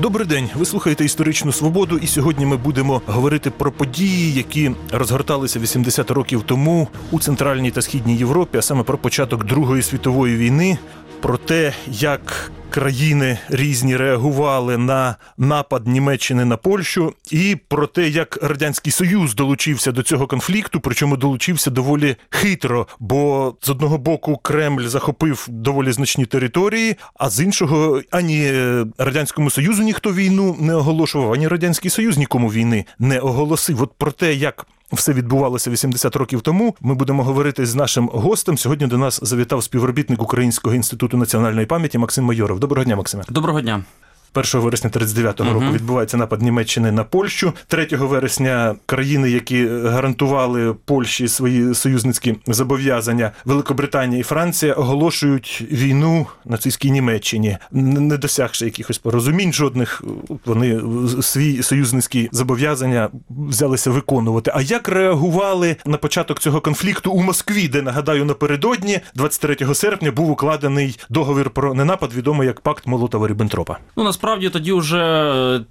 Добрий день. Ви слухаєте історичну свободу, і сьогодні ми будемо говорити про події, які розгорталися 80 років тому у центральній та східній Європі, а саме про початок Другої світової війни, про те, як країни різні реагували на напад Німеччини на Польщу, і про те, як радянський союз долучився до цього конфлікту, причому долучився доволі хитро, бо з одного боку Кремль захопив доволі значні території, а з іншого ані е, радянському союзу ніхто війну не оголошував, ані радянський союз нікому війни не оголосив. От про те, як все відбувалося 80 років тому. Ми будемо говорити з нашим гостем. Сьогодні до нас завітав співробітник Українського інституту національної пам'яті Максим Майоров. Доброго дня, Максиме. Доброго дня. 1 вересня 39-го року відбувається напад Німеччини на Польщу. 3 вересня країни, які гарантували Польщі свої союзницькі зобов'язання, Великобританія і Франція оголошують війну нацистській Німеччині, не досягши якихось порозумінь жодних. Вони свої союзницькі зобов'язання взялися виконувати. А як реагували на початок цього конфлікту у Москві, де нагадаю напередодні, 23 серпня, був укладений договір про ненапад, відомий як пакт Молотова Ріббентропа? Ну насправді тоді вже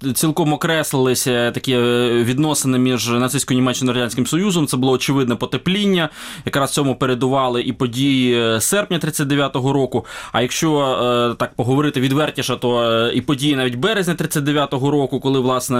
е, цілком окреслилися такі е, відносини між нацистською Німеччиною і радянським союзом. Це було очевидне потепління. Якраз цьому передували і події е, серпня 39-го року. А якщо так поговорити відвертіше, то і події навіть березня 39-го року, коли власне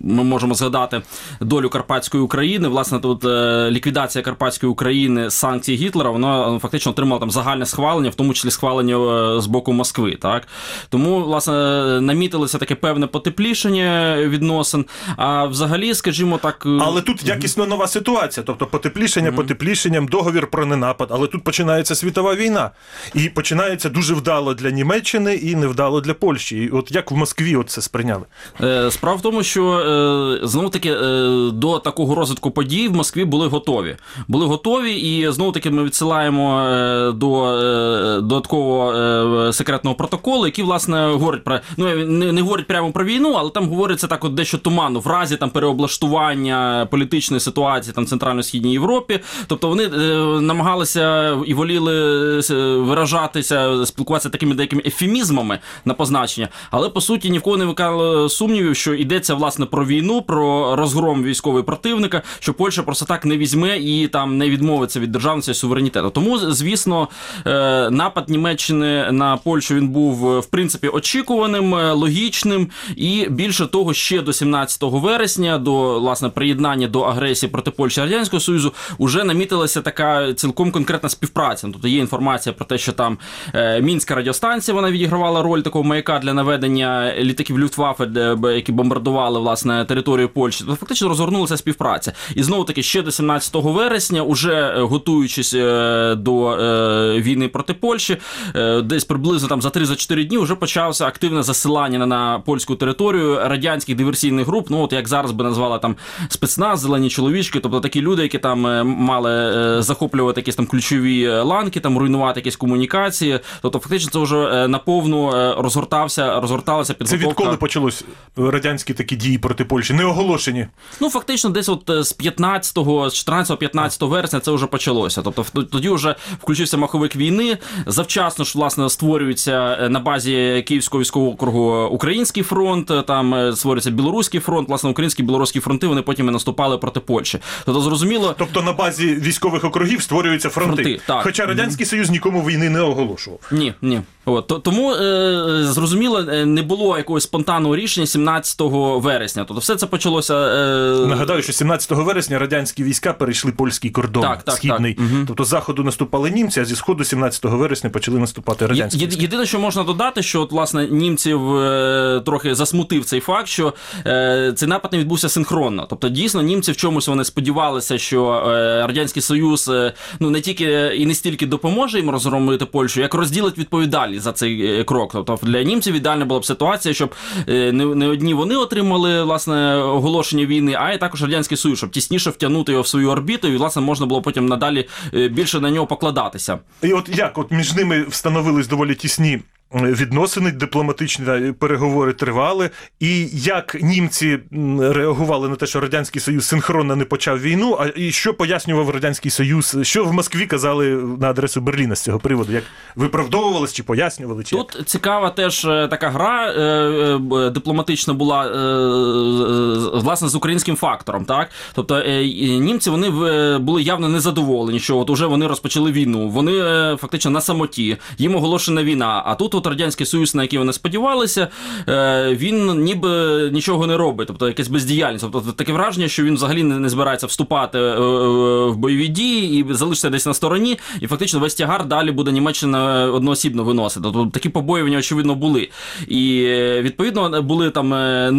ми можемо згадати долю Карпатської України. Власне, тут ліквідація Карпатської України санкцій Гітлера, вона фактично отримала там загальне схвалення, в тому числі схвалення з боку Москви. Так тому, власне, намітилося таке певне потеплішення відносин. А взагалі, скажімо так, е, Але тут якісно нова ситуація. Тобто потеплішення, потеплішенням, договір про ненапад. Але тут починається світова війна. І починається дуже вдало для Німеччини і невдало для Польщі. І от як в Москві от це сприйняли? Е, Справа в тому, що е, знову таки до такого розвитку подій в Москві були готові. Були готові, і знову таки ми відсилаємо до додаткового секретного протоколу, який власне говорить про ну не, не говорить прямо про війну, але там говориться так, от дещо туманно, в разі там переоблаштування політичної ситуації там центрально-східній Європі. Тобто вони е, намагалися і воліли е, виражатися, спілкуватися такими деякими ефемізмами на позначення, але по суті ні в кого не викало сумнівів, що йдеться власне про війну, про розгром військового противника, що Польща просто так не візьме і там не відмовиться від державності суверенітету. Тому, звісно, е, напад Німеччини на Польщу він був е, в принципі очікуваним, е, логічним, і більше того, ще до 17 вересня, до власне приєднання до агресії проти Польщі Радянського Союзу, уже намітилася така цілком конкретна співпраця. Тобто є інформація про те, що там е, мінська радіостанція вона відігравала роль такого маяка для наведення літаків Люфтваффе, які бомбардували власне територію Польщі. Тобто фактично розгорнулася співпраця. І знову таки ще до 17 вересня, уже е, готуючись до війни проти Польщі, десь приблизно там за 3-4 дні вже почався активне засилання на, польську територію радянських диверсійних груп. Ну от як зараз би назвали там спецназ, зелені чоловічки, тобто такі люди, які там е, мали е, захоплювати якісь там ключові е, ланки, там руйнувати якісь комунікації. Тобто, фактично, це вже наповну розгортався, розгорталася Це відколи почалось радянські такі дії проти Польщі? Не оголошені. Ну, фактично, десь от з 15, з 14-15 вересня це вже почалося. Тобто, тоді вже включився маховик війни. Завчасно ж власне створюється на базі Київського військового округу Український фронт. е, Там е, створюється білоруський фронт. Власне, українські білоруські фронти вони потім і наступали проти Польщі. Тобто, зрозуміло. Тобто на базі військових округів створюються фронти. Фронти, так. Хоча Радянський Союз нікому війни не оголошував. Ні, ні. От, то- тому е, зрозуміло, е, не було якогось спонтанного рішення 17 вересня. Тобто все це почалося. Е, Нагадаю, що 17 вересня радянські війська перейшли польський кордон Так, так, східний. так. Мгм. Тобто з заходу наступали німці, а зі сходу 17 вересня почали наступати радянські. Є- війська. Єдине, що можна додати, що от, власне німців е, трохи засмутив цей факт, що е, цей напад не відбувся синхронно. Тобто, дійсно, німці в чомусь вони сподівалися, що е, радянський союз е, ну не тільки і не стільки допоможе їм розгромити Польщу, як розділить відповідальність за цей е, крок. Тобто для німців ідеальна була б ситуація, щоб е, не, не одні вони отримали власне оголошення війни, а й також радянський союз, щоб тісніше втягнути його в свою орбіту, і власне можна було потім надалі е, більше на нього покладатися. І от як? От між ними встановились доволі тісні відносини, дипломатичні переговори тривали. І як німці реагували на те, що Радянський Союз синхронно не почав війну, а і що пояснював Радянський Союз, що в Москві казали на адресу Берліна з цього приводу? Як виправдовувались чи пояснювали? Чи як? Тут цікава теж е, така гра е, е, дипломатична була е, власне з українським фактором. Так, тобто е, німці вони е, були явно незадоволені, що от уже вони розпочали війну. Вони фактично на самоті, їм оголошена війна. А тут от радянський союз, на який вони сподівалися, е, він ніби нічого не робить, тобто якась бездіяльність. Тобто таке враження, що він взагалі не збирається вступати е, е, в бойові дії і залишиться десь на стороні, і фактично весь тягар далі буде Німеччина одноосібно виносити. Тобто такі побоювання, очевидно, були. І відповідно були там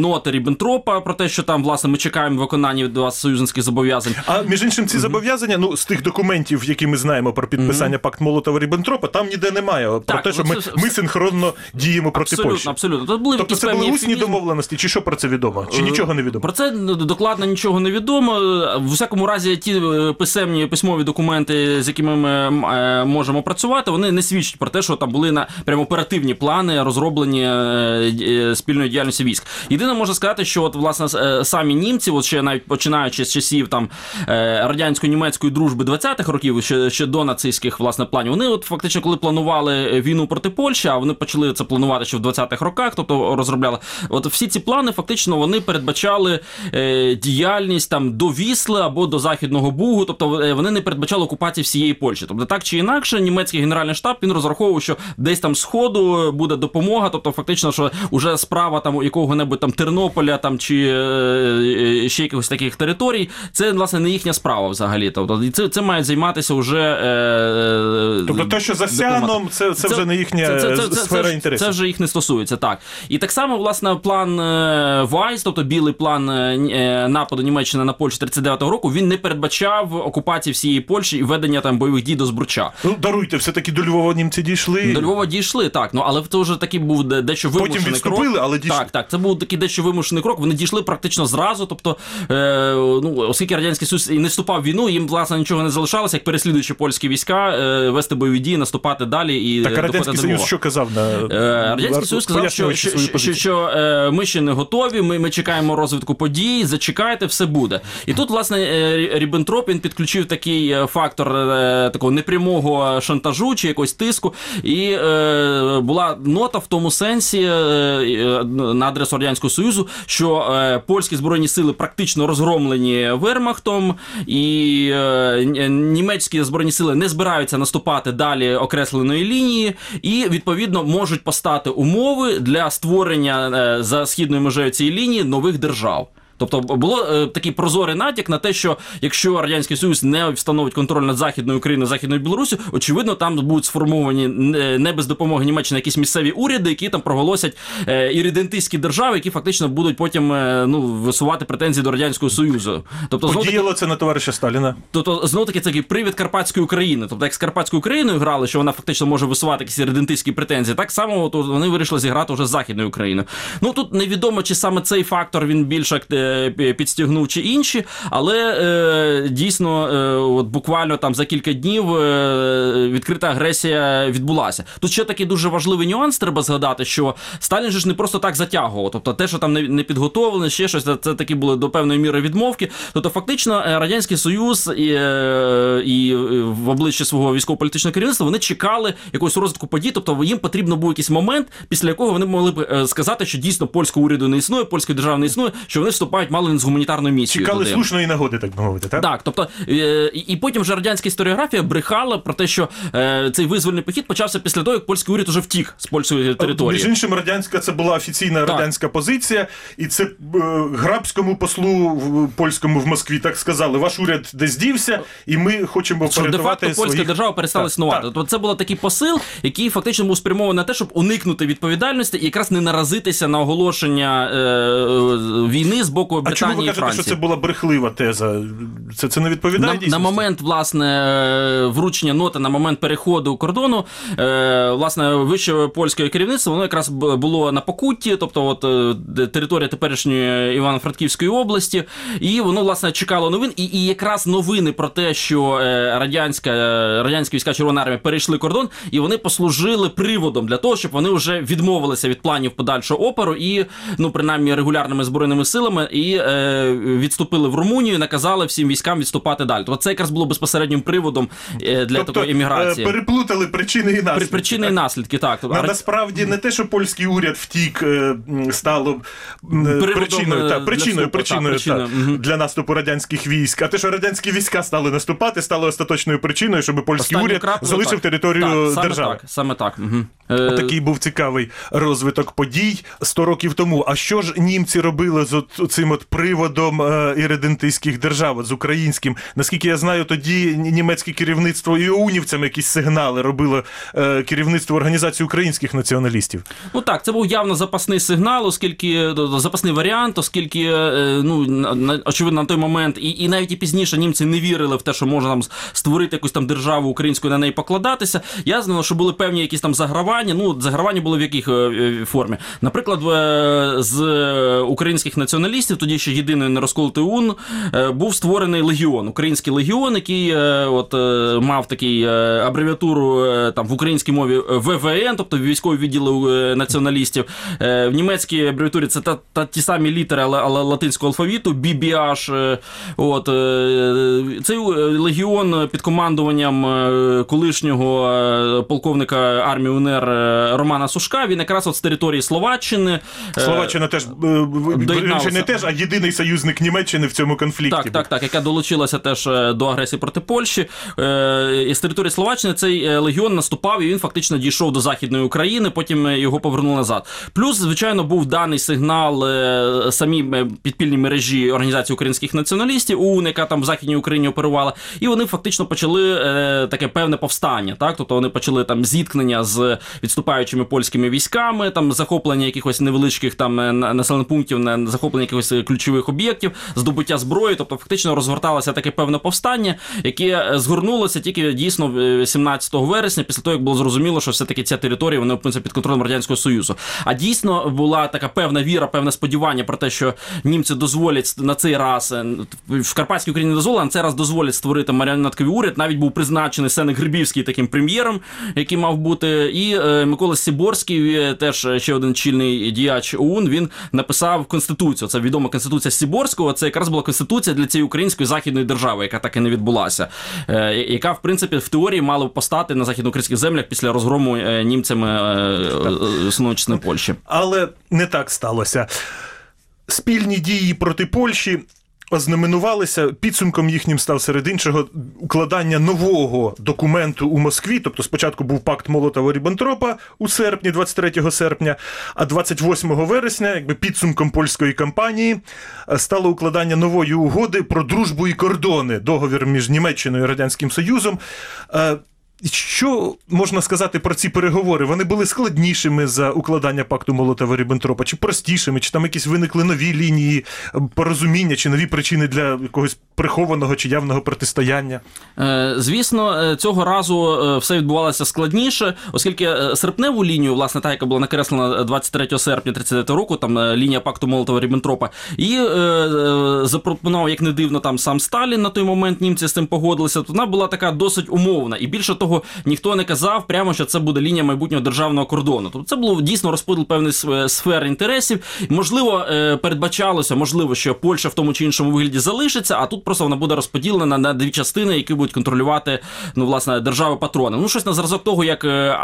ноти Ріббентропа про те, що там власне ми чекаємо виконання від вас союзницьких зобов'язань. А між іншим, ці зобов'язання, ну з тих документів, які ми знаємо про підписання пакт Молотова Ріббентропа, там ніде немає про Так, те, що ну, ми, це- ми синхронно діємо проти Абсолютно, Польщі. абсолютно. Тут були Тобто це були усні домовленості, чи що про це відомо? Чи Е, нічого не відомо? Про це докладно нічого не відомо. В усякому разі, ті е, писемні письмові документи, з якими ми е, можемо працювати, вони не свідчать про те, що там були на прямо оперативні плани розроблені спільної діяльності військ. Єдине можна сказати, що от власне самі німці, от ще навіть починаючи з часів там радянсько-німецької дружби 20-х років, ще, ще до нацистських власне планів, вони от фактично, коли планували війну проти Польщі, вони почали це планувати ще в 20-х роках, тобто розробляли. От всі ці плани фактично вони передбачали е, діяльність там до Вісли або до Західного Бугу, тобто е, вони не передбачали окупації всієї Польщі. Тобто, так чи інакше, німецький генеральний штаб він розраховував, що десь там сходу буде допомога, тобто фактично, що вже справа там якого-небудь там Тернополя там чи е, е, ще якихось таких територій, це власне не їхня справа взагалі. Тобто, і це, це мають займатися вже. Е, Тобто те, що за дипломати. Сяном, це, це, вже не їхня це- це- це- це- сфера це інтересів. Це вже їх не стосується, так. І так само, власне, план е, Вайс, тобто білий план е, е, нападу Німеччини на Польщу 39-го року, він не передбачав окупації всієї Польщі і ведення там бойових дій до Збруча. Ну, даруйте, все-таки до Львова німці дійшли. До Львова дійшли, так. Ну але це вже такий був дещо вимушений Потім відступили, крок. але дійшли. Так, так. Це був такий дещо вимушений крок. Вони дійшли практично зразу. Тобто, е, ну, оскільки радянський Союз і не вступав в війну, їм власне нічого не залишалося, як переслідуючи польські війська, е, вести бойові дії, наступати далі і Так Радянський Союз що казав на Е, Радянський Союз сказав, що, що, що, що, е, ми ще не готові, ми, ми чекаємо розвитку подій, зачекайте, все буде. І тут, власне, е, Ріббентроп він підключив такий фактор такого непрямого шантажу чи якогось тиску. І е, була нота в тому сенсі е, на адресу Радянського Союзу, що е, польські збройні сили практично розгромлені вермахтом, і е, німецькі збройні сили не збираються наступати далі окресленої лінії, і відповідно можуть постати умови для створення е, за східною межею цієї лінії нових держав. Тобто було е, такий прозорий натяк на те, що якщо радянський союз не встановить контроль над західною Україною, західною Білорусі, очевидно, там будуть сформовані не не без допомоги Німеччини якісь місцеві уряди, які там проголосять е, іридентистські держави, які фактично будуть потім е, ну висувати претензії до радянського союзу. Тобто Подіяло це на товариша Сталіна. Тобто, знову таки, це такий привід Карпатської України. Тобто, як з Карпатською Україною грали, що вона фактично може висувати якісь редентистські претензії, так само от, вони вирішили зіграти вже з Західною Україною. Ну тут невідомо, чи саме цей фактор він більше е, підстігнув, чи інші, але е, дійсно, е, от буквально там за кілька днів е, відкрита агресія відбулася. Тут ще такий дуже важливий нюанс треба згадати, що Сталін же ж не просто так затягував. Тобто, те, що там не, підготовлене, ще щось, це, такі були до певної міри відмовки. Тобто, фактично, е, радянський союз і, е, і е, в обличчі свого військово-політичного керівництва вони чекали якогось розвитку подій. Тобто їм потрібно був якийсь момент, після якого вони могли б е, сказати, що дійсно польського уряду не існує, польської держави не існує, що вони вступають мало не з гуманітарною місією. Чекали туди. слушної нагоди, так би мовити, так? Так, тобто, е, і, потім вже радянська історіографія брехала про те, що е, цей визвольний похід почався після того, як польський уряд уже втік з польської території. Між іншим, радянська це була офіційна Так. радянська позиція, і це е, грабському послу в польському в Москві так сказали: ваш уряд десь дівся, і ми хочемо Що де-факто порятувати польська держава перестала існувати. Тобто це був такий посил, який фактично був спрямований на те, щоб уникнути відповідальності і якраз не наразитися на оголошення е, війни з боку боку А чому Британії ви кажете, Франції. що це була брехлива теза? Це, це не відповідає На, на момент власне вручення ноти, на момент переходу кордону, е, власне, вище польське керівництво воно якраз було на покутті, тобто от е, територія теперішньої Івано-Франківської області, і воно власне чекало новин. І, і якраз новини про те, що е, радянська е, війська Червона армія перейшли кордон, і вони послужили приводом для того, щоб вони вже відмовилися від планів подальшого опору і ну принаймні регулярними збройними силами і е, відступили в Румунію, наказали всім військам відступати далі. Тобто це якраз було безпосереднім приводом е, для тобто, такої еміграції. е, переплутали причини і наслідки. При, причини і наслідки, так. На, насправді не те, що польський уряд втік, е, стало Приводом, причиною, та, для причиною, вступу, причиною, та, причиною, та, для наступу радянських військ. А те, що радянські війська стали наступати, стало остаточною причиною, щоб польський Останню уряд краплю, залишив так. територію так, саме держави. Так, саме так. Угу. Такий був цікавий розвиток подій 100 років тому. А що ж німці робили з от цим от приводом е, іридентистських держав, от з українським? Наскільки я знаю, тоді німецьке керівництво і унівцям якісь сигнали робило е, керівництво організації українських націоналістів. Ну так, це був явно запасний сигнал, оскільки е, запасний варіант, оскільки ну на- очевидно на той момент, і, і навіть і пізніше німці не вірили в те, що можна там створити якусь там державу українську на неї покладатися. Я знаю, що були певні якісь там загравання. Ну, загравання були в яких формі? Наприклад, з українських націоналістів, тоді ще єдиний нерозколотий УН, е, був створений легіон, український легіон, який е, от е, мав такий абревіатуру там в українській мові ВВН, тобто військові відділи націоналістів. В німецькій абревіатурі це та, та ті самі літери, але, але латинського алфавіту, BBH. От цей легіон під командуванням колишнього полковника армії УНР Романа Сушка. Він якраз от з території Словаччини. Словаччина теж не теж, а єдиний союзник Німеччини в цьому конфлікті. Так, так, так, яка долучилася теж е, до агресії проти Польщі. Е, І з території Словаччини цей е, легіон наступав, і він фактично дійшов до Західної України, потім е, його повернули назад. Плюс, звичайно, був даний сигнал е, самій е, підпільній мережі організації українських націоналістів, УН, яка там в Західній Україні оперувала, і вони фактично почали е, таке певне повстання. Так? Тобто вони почали там зіткнення з відступаючими польськими військами, там захоплення якихось невеличких там населених пунктів, захоплення якихось ключових об'єктів, здобуття зброї. Тобто, фактично розгорталося таке певне повстання, яке е, згорнулося тільки дійсно е, 17 вересня, після того як було зрозуміло, що все таки ця територія вони опиниться під контролем радянського союзу. А дійсно була така певна віра, певне сподівання про те, що німці дозволять на цей раз е, в Карпатській Україні дозволили, а на цей раз дозволять створити маріонетковий уряд. Навіть був призначений Сенек Грибівський таким прем'єром, який мав бути, і е, Микола Сіборський, е, теж ще один чільний діяч ОУН. Він написав конституцію. Це відома конституція Сіборського. Це якраз була конституція для цієї української західної держави, яка так і не відбулася, е, яка в принципі в теорії мала б постати на західноукраїнських землях після розгрому е, німцями е, е, Польщі. Але не так сталося. Спільні дії проти Польщі ознаменувалися. Підсумком їхнім став серед іншого укладання нового документу у Москві. Тобто, спочатку був пакт Молотова Ріббентропа у серпні, 23 серпня, а 28 вересня, якби підсумком польської кампанії, е, стало укладання нової угоди про дружбу і кордони, договір між Німеччиною і Радянським Союзом. Що можна сказати про ці переговори? Вони були складнішими за укладання пакту Молотова Ріббентропа, чи простішими, чи там якісь виникли нові лінії е, порозуміння, чи нові причини для якогось прихованого чи явного протистояння? Е, Звісно, е, цього разу е, все відбувалося складніше, оскільки серпневу лінію, власне, та, яка була накреслена 23 серпня 39 року, там лінія пакту Молотова Ріббентропа, і запропонував, як не дивно, там сам Сталін на той момент німці з цим погодилися. То вона була така досить умовна. І більше того, ніхто не казав прямо, що це буде лінія майбутнього державного кордону. Тобто це було дійсно розподіл певних сфер інтересів. Можливо, передбачалося, можливо, що Польща в тому чи іншому вигляді залишиться, а тут просто вона буде розподілена на дві частини, які будуть контролювати ну, власне, держави патрони. Ну, щось на зразок того, як е,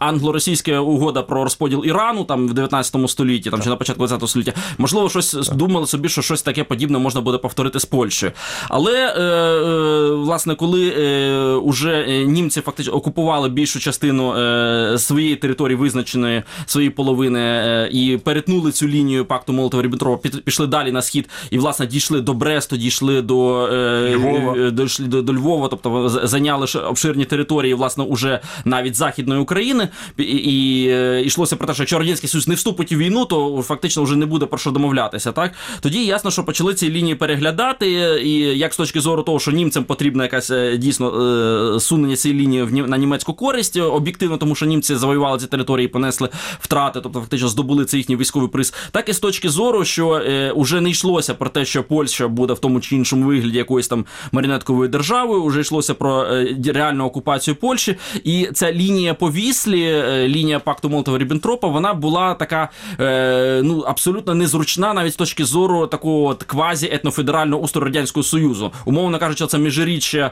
англо-російська угода про розподіл Ірану там в 19 столітті, там чи на початку 20 століття. Можливо, щось думали собі, що щось таке подібне можна буде повторити з Польщею. Але е, е, власне, коли е, уже е, німці фактично окупували більшу частину е, своєї території, визначеної своєї половини, е, і перетнули цю лінію пакту молотова ріббентропа пішли далі на схід, і власне дійшли до Бресту, дійшли до, е, Львова. е, дійшли до, до Львова, тобто зайняли обширні території, власне, уже навіть західної України. І, і е, йшлося про те, що якщо радянський союз не вступить у війну, то фактично вже не буде про що домовлятися. Так тоді ясно, що почали ці лінії переглядати, і як з точки зору того, що німцям потрібна якась дійсно сунення цієї лінії на німецьку користь, об'єктивно, тому що німці завоювали ці території, і понесли втрати, тобто фактично здобули це їхній військовий приз. Так і з точки зору, що уже не йшлося про те, що Польща буде в тому чи іншому вигляді якоюсь там маріонетковою державою. Уже йшлося про е, реальну окупацію Польщі, і ця лінія по Віслі, е, лінія пакту молотова ріббентропа вона була така е, ну абсолютно незручна, навіть з точки зору такого квазі етнофедерального устрою радянського союзу. Умовно кажучи, це міжріччя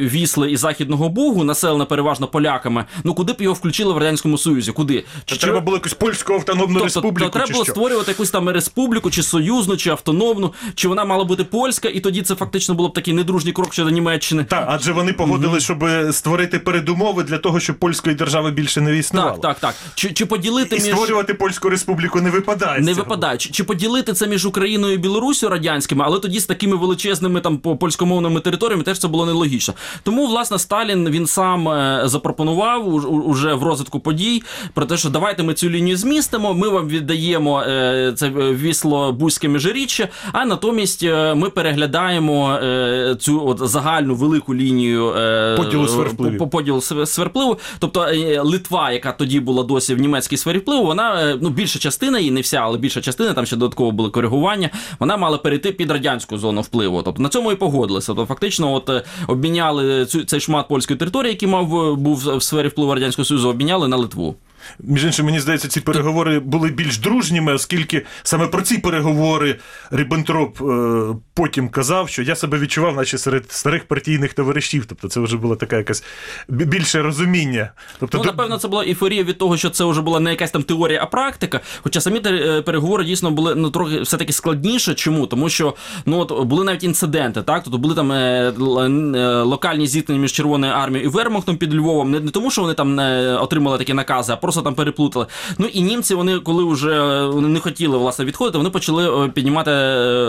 Вісли і Західного Бугу, населене переважно поляками. Ну куди б його включили в радянському союзі? Куди Чи треба було якусь польську автономну Тобто, республіку? то треба чи було що? створювати якусь там республіку, чи союзну, чи автономну, чи вона мала бути польська, і тоді це фактично було б такий недружній крок щодо Німеччини. Так, адже вони погодили, щоб створити передумови для того, щоб польської держави більше не існувало. Так, так, так. Чи, чи поділити І між створювати польську республіку не випадає. не випадає. Чи, чи поділити це між Україною і Білорусію радянськими, але тоді з такими величезними там по- польськомовними територіями теж це було нелогічно. Тому, власне, Сталін він сам е, запропонував уже в розвитку подій про те, що давайте ми цю лінію змістимо, ми вам віддаємо е, це вісло бузьке міжріччя, а натомість е, ми переглядаємо е, цю от загальну велику лінію е, Поділу сфер впливів. по- поділ сфер сфер. Тобто е, Литва, яка тоді була досі в німецькій сфері впливу, вона е, ну більша частина її, не вся, але більша частина, там ще додатково були коригування. Вона мала перейти під радянську зону впливу. Тобто на цьому і погодилися. Тобто, фактично, от е, обміняли цю цей шмат польської території, який мав е, був в сфері впливу радянського союзу, обміняли на Литву. Між іншим, мені здається, ці переговори були більш дружніми, оскільки саме про ці переговори Ріббентроп е, потім казав, що я себе відчував, наче серед старих партійних товаришів. Тобто це вже було таке якесь більше розуміння. Тобто, Ну, напевно, це була ейфорія від того, що це вже була не якась там теорія, а практика. Хоча самі переговори дійсно були ну трохи все-таки складніше. Чому? Тому що ну от були навіть інциденти, так тобто були там е, е, локальні зіткнення між Червоною армією і Вермахтом під Львовом. Не, не тому, що вони там не отримали такі накази, а просто там переплутали. Ну і німці, вони коли вже е, вони не хотіли власне відходити, вони почали е, піднімати е,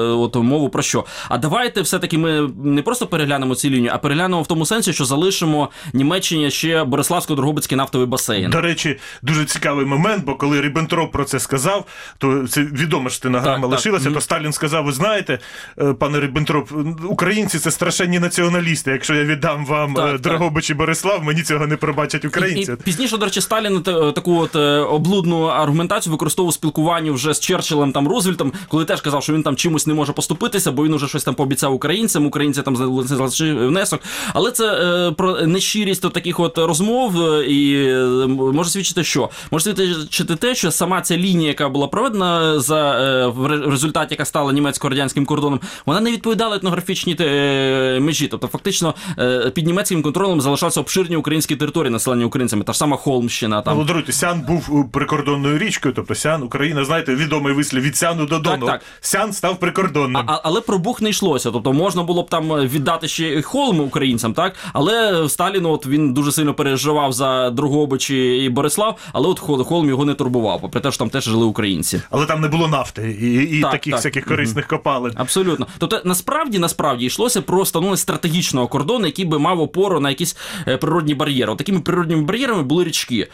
от мову про що. А давайте все-таки ми не просто переглянемо ці лінії, а переглянемо в тому сенсі, що залишимо Німеччині ще Бориславсько-Дрогобицький нафтовий басейн. До речі, дуже цікавий момент, бо коли Ріббентроп про це сказав, то це відома ж стенограма Так, так. лишилася, Мгм. то Сталін сказав: ви знаєте, пане Ріббентроп, українці це страшенні націоналісти. Якщо я віддам вам Так. Дрогобич і Борислав, мені цього не пробачать українці. І, і пізніше, до речі, Сталін та- таку от е, облудну аргументацію використовував у спілкуванні вже з Черчиллем там Рузвельтом, коли теж казав, що він там чимось не може поступитися, бо він уже щось там пообіцяв українцям, українці там залишили внесок. Але це е, про нещирість таких от розмов, е, і може свідчити, що може свідчити те, що сама ця лінія, яка була проведена за в результаті, яка стала німецько-радянським кордоном, вона не відповідала етнографічній межі. Тобто, фактично, під німецьким контролем залишалися обширні українські території, населені українцями. Та ж сама Холмщина. Там Але Сян був е, прикордонною річкою, тобто Сян, Україна, знаєте, відомий вислів від Сяну до Дону. так. Сян став прикордонним. А, але про Бух не йшлося. Тобто можна було б там віддати ще Холм українцям, так? Але Сталін, от він дуже сильно переживав за Дрогобич і Борислав, але от Холм його не турбував, попри те, що там теж жили українці. Але там не було нафти і, і Так, таких так. всяких корисних копалин. Абсолютно. Тобто, насправді, насправді йшлося про встановлення стратегічного кордону, який би мав опору на якісь е, природні бар'єри. От такими природніми бар'єрами були річки.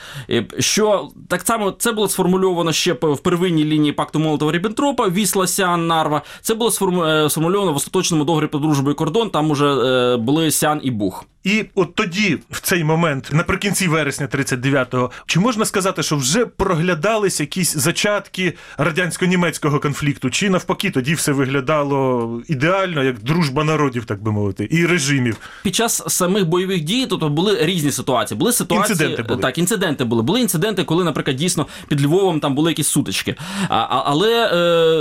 Що так само це було сформульовано ще в первинній лінії пакту молотова ріббентропа Вісла, Сян, Нарва. Це було е, сформульовано в остаточному договорі про дружбу і кордон. Там уже е, були Сян і Бух. І от тоді, в цей момент, наприкінці вересня 39-го, чи можна сказати, що вже проглядались якісь зачатки радянсько-німецького конфлікту, чи навпаки тоді все виглядало ідеально, як дружба народів, так би мовити, і режимів. Під час самих бойових дій тобто були різні ситуації. Були ситуації Інциденти були. так, інциденти були. Були інциденти, коли, наприклад, дійсно під Львовом там були якісь сутички. А, але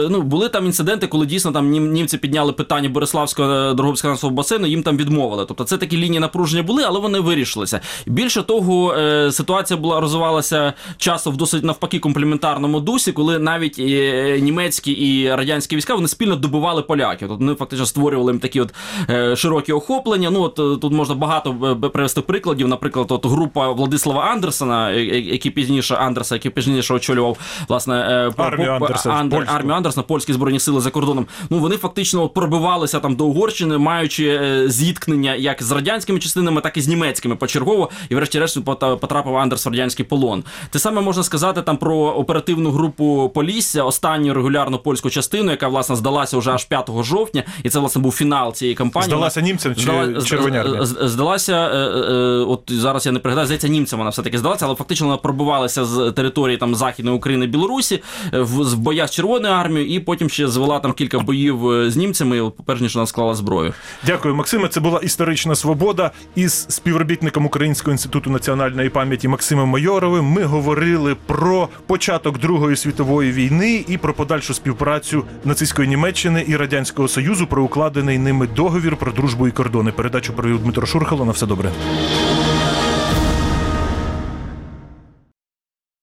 е, ну були там інциденти, коли дійсно там німці підняли питання Бориславського Дрогобицького басейну, їм там відмовили. Тобто це такі лінії напруження були, але вони вирішилися. Більше того, е, ситуація була розвивалася часто в досить навпаки комплементарному дусі, коли навіть е, німецькі і радянські війська вони спільно добивали поляків. Тобто вони фактично створювали їм такі от е, широкі охоплення. Ну от тут можна багато привести прикладів. Наприклад, от група Владислава Андерсена, який пізніше Андерса, який пізніше очолював власне Армію Андерса, Андер- армію Андерсена, польські збройні сили за кордоном. Ну вони фактично от пробивалися там до Угорщини, маючи зіткнення як з радянськими частинами, так і з німецькими почергово. І врешті-решт потрапив Андерс в радянський полон. Те саме можна сказати там про оперативну групу Полісся, останню регулярну польську частину, яка власне здалася вже аж 5 жовтня, і це власне був фінал цієї кампанії. Здалася німцям чи Здала- армії? з- Здалася, е, е, от зараз я не пригадаю, здається, німцям вона все-таки здалася, але фактично вона пробивалася з території там Західної України Білорусі е, в, в боях з Червоною армією, і потім ще звела там кілька боїв е, з німцями, перш ніж вона склала зброю. Дякую, Максиме. Це була історична свобода із співробітником Українського інституту національної пам'яті Максимом Майоровим. Ми говорили про початок Другої світової війни і про подальшу співпрацю нацистської Німеччини і радянського союзу про укладений ними договір про дружбу і кордони. Передачу провів Дмитро Шурхало. На все добре.